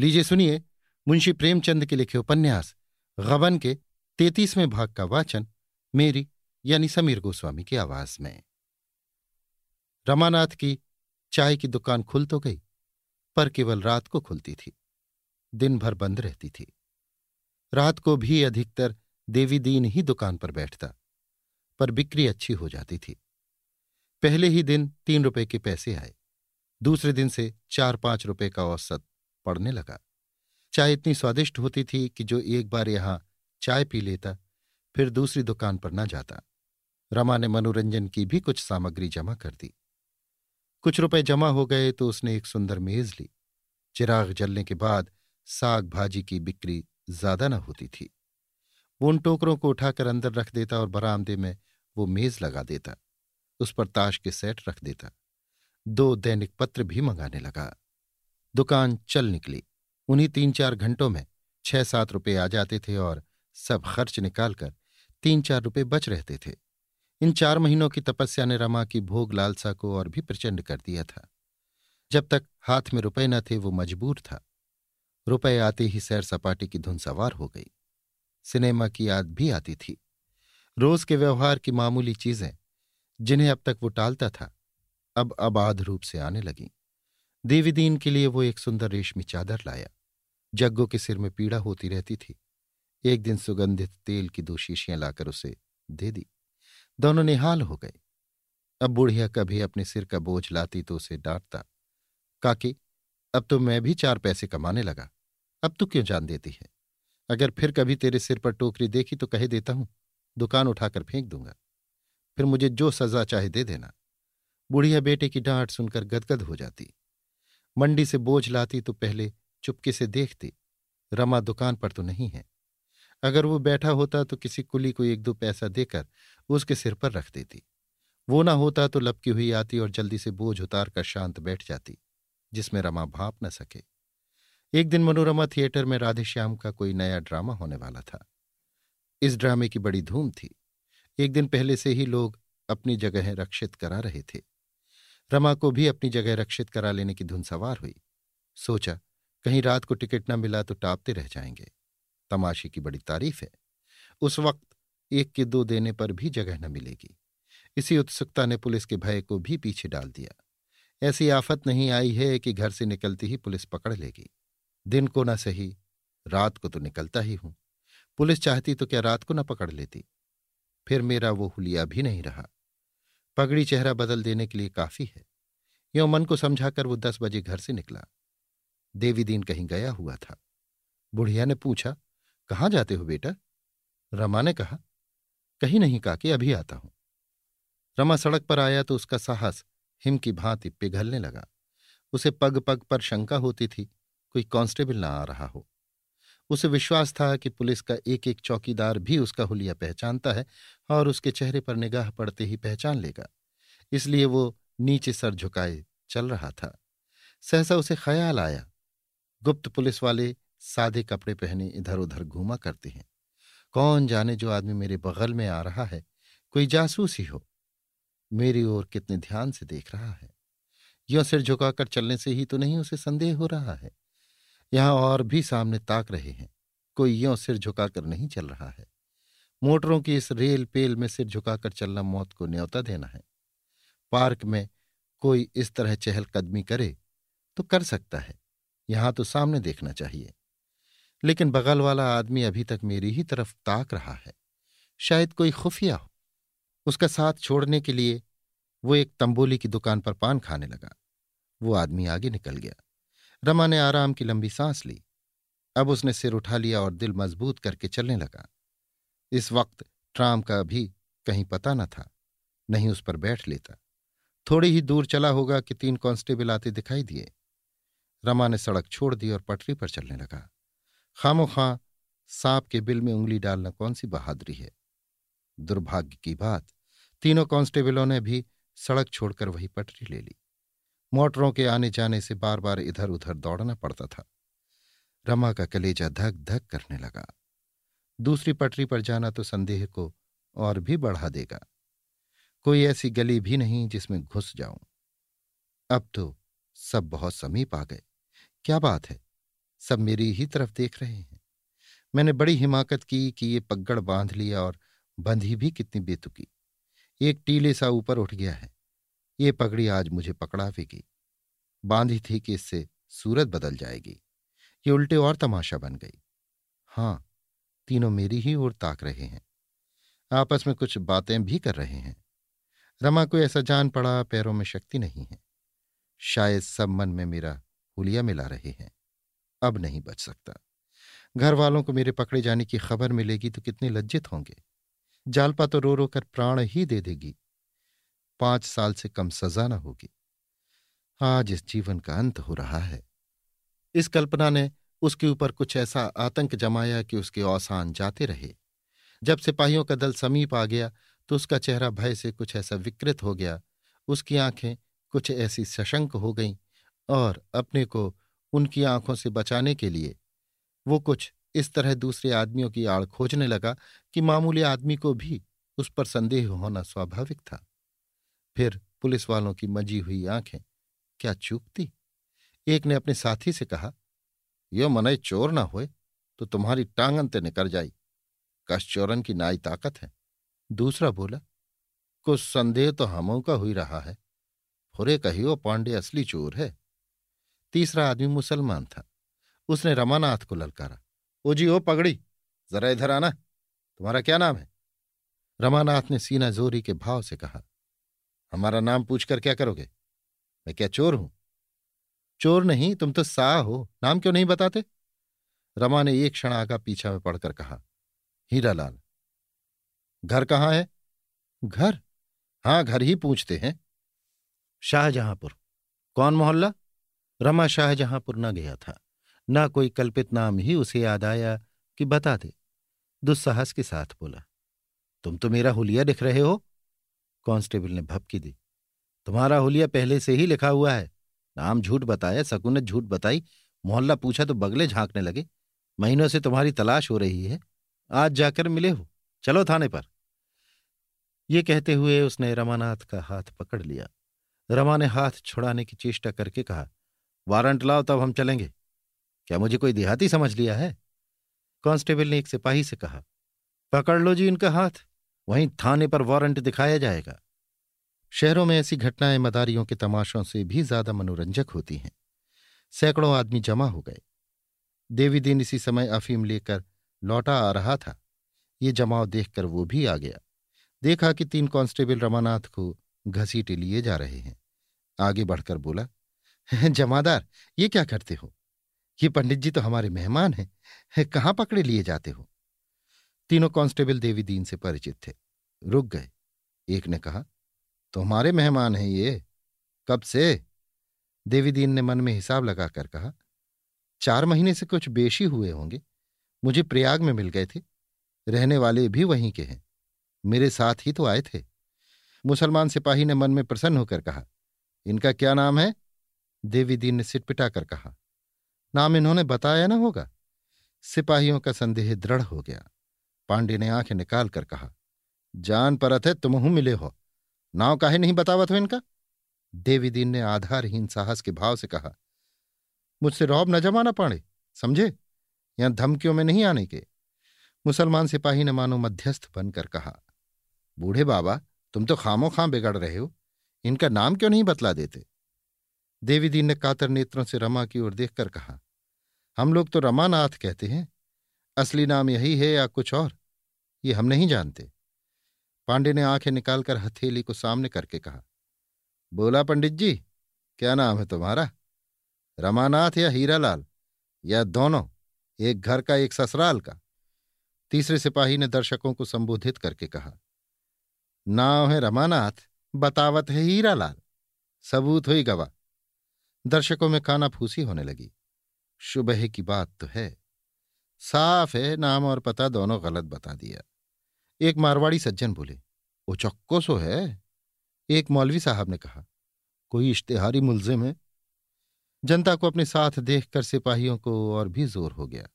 लीजिए सुनिए मुंशी प्रेमचंद के लिखे उपन्यास, गबन के तैतीसवें भाग का वाचन, मेरी यानी समीर गोस्वामी की आवाज़ में। रमानाथ की चाय की दुकान खुल तो गई, पर केवल रात को खुलती थी दिन भर बंद रहती थी। रात को भी अधिकतर देवी दीन ही दुकान पर बैठता, पर बिक्री अच्छी हो जाती थी। पहले ही दिन तीन रुपए के पैसे आए, दूसरे दिन से चार पाँच रुपए का औसत पड़ने लगा। चाय इतनी स्वादिष्ट होती थी कि जो एक बार यहाँ चाय पी लेता, फिर दूसरी दुकान पर ना जाता। रमा ने मनोरंजन की भी कुछ सामग्री जमा कर दी। कुछ रुपए जमा हो गए तो उसने एक सुंदर मेज ली। चिराग जलने के बाद साग भाजी की बिक्री ज़्यादा न होती थी। वो उन टोकरों को उठाकर अंदर रख देता और बरामदे में वो मेज लगा देता। उस पर ताश के सेट रख देता। दो दैनिक पत्र भी मंगाने लगा। दुकान चल निकली। उन्हीं तीन चार घंटों में छह सात रुपए आ जाते थे और सब खर्च निकालकर तीन चार रुपए बच रहते थे। इन चार महीनों की तपस्या ने रमा की भोग लालसा को और भी प्रचंड कर दिया था। जब तक हाथ में रुपए न थे, वो मजबूर था। रुपए आते ही सैर सपाटी की धुन सवार हो गई। सिनेमा की याद भी आती थी। रोज के व्यवहार की मामूली चीज़ें जिन्हें अब तक वो टालता था, अब अबाध रूप से आने लगीं। देवी दीन के लिए वो एक सुंदर रेशमी चादर लाया। जग्गो के सिर में पीड़ा होती रहती थी। एक दिन सुगंधित तेल की दो शीशियाँ लाकर उसे दे दी। दोनों निहाल हो गए। अब बुढ़िया कभी अपने सिर का बोझ लाती तो उसे डांटता, काकी, अब तो मैं भी चार पैसे कमाने लगा। अब तू क्यों जान देती है? अगर फिर कभी तेरे सिर पर टोकरी देखी तो कह देता हूँ, दुकान उठाकर फेंक दूँगा। फिर मुझे जो सजा चाहे दे देना। बुढ़िया बेटे की डांट सुनकर गदगद हो जाती। मंडी से बोझ लाती तो पहले चुपके से देखती, रमा दुकान पर तो नहीं है। अगर वो बैठा होता तो किसी कुली को एक दो पैसा देकर उसके सिर पर रख देती। वो ना होता तो लपकी हुई आती और जल्दी से बोझ उतार कर शांत बैठ जाती, जिसमें रमा भाप न सके। एक दिन मनोरमा थिएटर में राधेश्याम का कोई नया ड्रामा होने वाला था। इस ड्रामे की बड़ी धूम थी। एक दिन पहले से ही लोग अपनी जगह रक्षित करा रहे थे। रमा को भी अपनी जगह रक्षित करा लेने की धुन सवार हुई। सोचा, कहीं रात को टिकट न मिला तो टापते रह जाएँगे। तमाशे की बड़ी तारीफ़ है। उस वक्त एक के दो देने पर भी जगह न मिलेगी। इसी उत्सुकता ने पुलिस के भय को भी पीछे डाल दिया। ऐसी आफत नहीं आई है कि घर से निकलती ही पुलिस पकड़ लेगी। दिन को न सही, रात को तो निकलता ही हूँ। पुलिस चाहती तो क्या रात को न पकड़ लेती? फिर मेरा वो हुलिया भी नहीं रहा। पगड़ी चेहरा बदल देने के लिए काफ़ी है। यो मन को समझाकर वो दस बजे घर से निकला। देवी दीन कहीं गया हुआ था। बुढ़िया ने पूछा, कहाँ जाते हो बेटा? रमा ने कहा, कहीं नहीं काके, अभी आता हूँ। रमा सड़क पर आया तो उसका साहस हिम की भांति पिघलने लगा। उसे पग पग पर शंका होती थी, कोई कांस्टेबल ना आ रहा हो। उसे विश्वास था कि पुलिस का एक एक चौकीदार भी उसका हुलिया पहचानता है और उसके चेहरे पर निगाह पड़ते ही पहचान लेगा। इसलिए वो नीचे सर झुकाए चल रहा था। सहसा उसे ख्याल आया। गुप्त पुलिस वाले सादे कपड़े पहने इधर उधर घूमा करते हैं। कौन जाने जो आदमी मेरे बगल में आ रहा है? कोई जासूस ही हो। मेरी ओर कितने ध्यान से देख रहा है। यो सिर झुकाकर चलने से ही तो नहीं उसे संदेह हो रहा है। यहाँ और भी सामने ताक रहे हैं। कोई यों सिर झुकाकर नहीं चल रहा है। मोटरों की इस रेल पेल में सिर झुकाकर चलना मौत को न्योता देना है। पार्क में कोई इस तरह चहलकदमी करे तो कर सकता है। यहाँ तो सामने देखना चाहिए। लेकिन बगल वाला आदमी अभी तक मेरी ही तरफ़ ताक रहा है। शायद कोई खुफिया हो। उसका साथ छोड़ने के लिए वो एक तंबोली की दुकान पर पान खाने लगा। वो आदमी आगे निकल गया। रमा ने आराम की लंबी सांस ली। अब उसने सिर उठा लिया और दिल मज़बूत करके चलने लगा। इस वक्त ट्राम का भी कहीं पता न था, नहीं उस पर बैठ लेता। थोड़ी ही दूर चला होगा कि तीन कांस्टेबल आते दिखाई दिए। रमा ने सड़क छोड़ दी और पटरी पर चलने लगा। खामो खां सांप के बिल में उंगली डालना कौन सी बहादुरी है? दुर्भाग्य की बात, तीनों कांस्टेबलों ने भी सड़क छोड़कर वही पटरी ले ली। मोटरों के आने जाने से बार बार इधर उधर दौड़ना पड़ता था। रमा का कलेजा धक धक करने लगा। दूसरी पटरी पर जाना तो संदेह को और भी बढ़ा देगा। कोई ऐसी गली भी नहीं जिसमें घुस जाऊँ। अब तो सब बहुत समीप आ गए। क्या बात है? सब मेरी ही तरफ़ देख रहे हैं। मैंने बड़ी हिमाकत की कि ये पगड़ बाँध लिया और बंधी भी कितनी बेतुकी। एक टीले सा ऊपर उठ गया है। ये पगड़ी आज मुझे पकड़ावेगी बांधी थी कि इससे सूरत बदल जाएगी। ये उल्टे और तमाशा बन गई। हाँ, तीनों मेरी ही ओर ताक रहे हैं। आपस में कुछ बातें भी कर रहे हैं। रमा को ऐसा जान पड़ा पैरों में शक्ति नहीं है। शायद सब मन में मेरा हुलिया मिला रहे हैं। अब नहीं बच सकता। घर वालों को मेरे पकड़े जाने की खबर मिलेगी तो कितने लज्जित होंगे। जालपा तो रो रो कर प्राण ही दे देगी। पाँच साल से कम सजा न होगी। आज इस जीवन का अंत हो रहा है। इस कल्पना ने उसके ऊपर कुछ ऐसा आतंक जमाया कि उसके औसान जाते रहे। जब सिपाहियों का दल समीप आ गया तो उसका चेहरा भय से कुछ ऐसा विकृत हो गया। उसकी आँखें कुछ ऐसी सशंक हो गईं और अपने को उनकी आँखों से बचाने के लिए वो कुछ इस तरह दूसरे आदमियों की आड़ खोजने लगा कि मामूली आदमी को भी उस पर संदेह होना स्वाभाविक था। फिर पुलिस वालों की मजी हुई आँखें। क्या चूकती? एक ने अपने साथी से कहा, यो मनय चोर ना होए तो तुम्हारी टांगन ते निकर जाई। कश चोरन की नाई ताकत है? दूसरा बोला, कुछ संदेह तो हमों का हुई रहा है। फुरे कहियो पांडे असली चोर है। तीसरा आदमी मुसलमान था। उसने रमानाथ को ललकारा ओ जी ओ पगड़ी, जरा इधर आना। तुम्हारा क्या नाम है? रमानाथ ने सीना जोरी के भाव से कहा हमारा नाम पूछकर क्या करोगे? मैं क्या चोर हूँ? चोर नहीं, तुम तो सा हो। नाम क्यों नहीं बताते? रमा ने एक क्षण आका पीछा में पढ़कर कहा, हीरालाल, घर कहाँ है? घर? हाँ घर ही पूछते हैं। शाहजहांपुर। कौन मोहल्ला? रमा शाहजहांपुर न गया था। न कोई कल्पित नाम ही उसे याद आया कि बता दे। दुस्साहस के साथ बोला, तुम तो मेरा हुलिया दिख रहे हो। कांस्टेबल ने भपकी दी। तुम्हारा होलिया पहले से ही लिखा हुआ है। नाम झूठ बताया सकू ने झूठ बताई, मोहल्ला पूछा तो बगले झांकने लगे। महीनों से तुम्हारी तलाश हो रही है। आज जाकर मिले हो। चलो थाने पर। ये कहते हुए उसने रमानाथ का हाथ पकड़ लिया। रमा ने हाथ छुड़ाने की चेष्टा करके कहा, वारंट लाओ, तब हम चलेंगे। क्या मुझे कोई देहाती समझ लिया है? कांस्टेबल ने एक सिपाही से कहा, पकड़ लो जी इनका हाथ। वहीं थाने पर वारंट दिखाया जाएगा। शहरों में ऐसी घटनाएँ मदारियों के तमाशों से भी ज़्यादा मनोरंजक होती हैं। सैकड़ों आदमी जमा हो गए। देवी दिन इसी समय अफीम लेकर लौटा आ रहा था। ये जमाव देखकर वो भी आ गया। देखा कि तीन कांस्टेबल रमानाथ को घसीटे लिए जा रहे हैं। आगे बढ़कर बोला जमादार, ये क्या करते हो? ये पंडित जी तो हमारे मेहमान हैं, कहाँ पकड़े लिए जाते हो? तीनों कांस्टेबल देवी दीन से परिचित थे। रुक गए। एक ने कहा तो हमारे मेहमान हैं ये। कब से? देवी दीन ने मन में हिसाब लगाकर कहा, चार महीने से कुछ बेशी हुए होंगे। मुझे प्रयाग में मिल गए थे। रहने वाले भी वहीं के हैं। मेरे साथ ही तो आए थे। मुसलमान सिपाही ने मन में प्रसन्न होकर कहा, इनका क्या नाम है? देवी दीन ने सिटपिटा कर कहा, नाम इन्होंने बताया ना होगा। सिपाहियों का संदेह दृढ़ हो गया। पांडे ने आँखें निकाल कर कहा, जान परत है तुम हूँ मिले हो। नाव काहे नहीं बतावत हो इनका? देवी दीन ने आधारहीन साहस के भाव से कहा, मुझसे रौब न जमाना पाड़े, समझे? यहाँ धमकियों में नहीं आने के। मुसलमान सिपाही ने मानो मध्यस्थ बनकर कहा, बूढ़े बाबा, तुम तो खामो खां बिगड़ रहे हो। इनका नाम क्यों नहीं बतला देते? देवीदीन ने कातर नेत्रों से रमा की ओर देखकर कहा, हम लोग तो रमानाथ कहते हैं। असली नाम यही है या कुछ और? ये हम नहीं जानते। पांडे ने आँखें निकालकर हथेली को सामने करके कहा, बोला पंडित जी, क्या नाम है तुम्हारा? रमानाथ या हीरालाल? या दोनों, एक घर का, एक ससुराल का? तीसरे सिपाही ने दर्शकों को संबोधित करके कहा, नाव है रमानाथ, बतावत है हीरालाल, सबूत हुई गवा दर्शकों में काना फूसी होने लगी शुबह की बात तो है, साफ़ है, नाम और पता दोनों गलत बता दिया। एक मारवाड़ी सज्जन बोले, वो चक्को सो है? एक मौलवी साहब ने कहा, कोई इश्तेहारी मुलजिम है? जनता को अपने साथ देखकर सिपाहियों को और भी ज़ोर हो गया।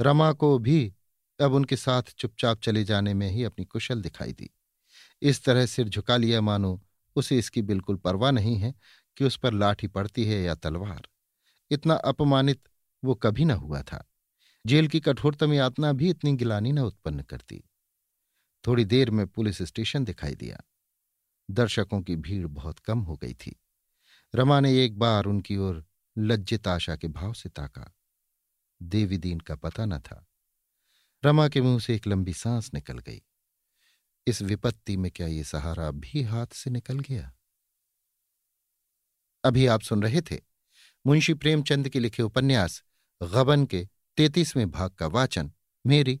रमा को भी अब उनके साथ चुपचाप चले जाने में ही अपनी कुशल दिखाई दी। इस तरह सिर झुका लिया मानो, उसे इसकी बिल्कुल परवाह नहीं है कि उस पर लाठी पड़ती है या तलवार। इतना अपमानित वो कभी न हुआ था। जेल की कठोरतम यातना भी इतनी गिलानी न उत्पन्न करती। थोड़ी देर में पुलिस स्टेशन दिखाई दिया। दर्शकों की भीड़ बहुत कम हो गई थी। रमा ने एक बार उनकी ओर लज्जित आशा के भाव से ताका। देवी दीन का पता न था। रमा के मुँह से एक लंबी सांस निकल गई। इस विपत्ति में क्या ये सहारा भी हाथ से निकल गया? अभी आप सुन रहे थे मुंशी प्रेमचंद के लिखे उपन्यास, गबन के तैतीसवें भाग का वाचन, मेरी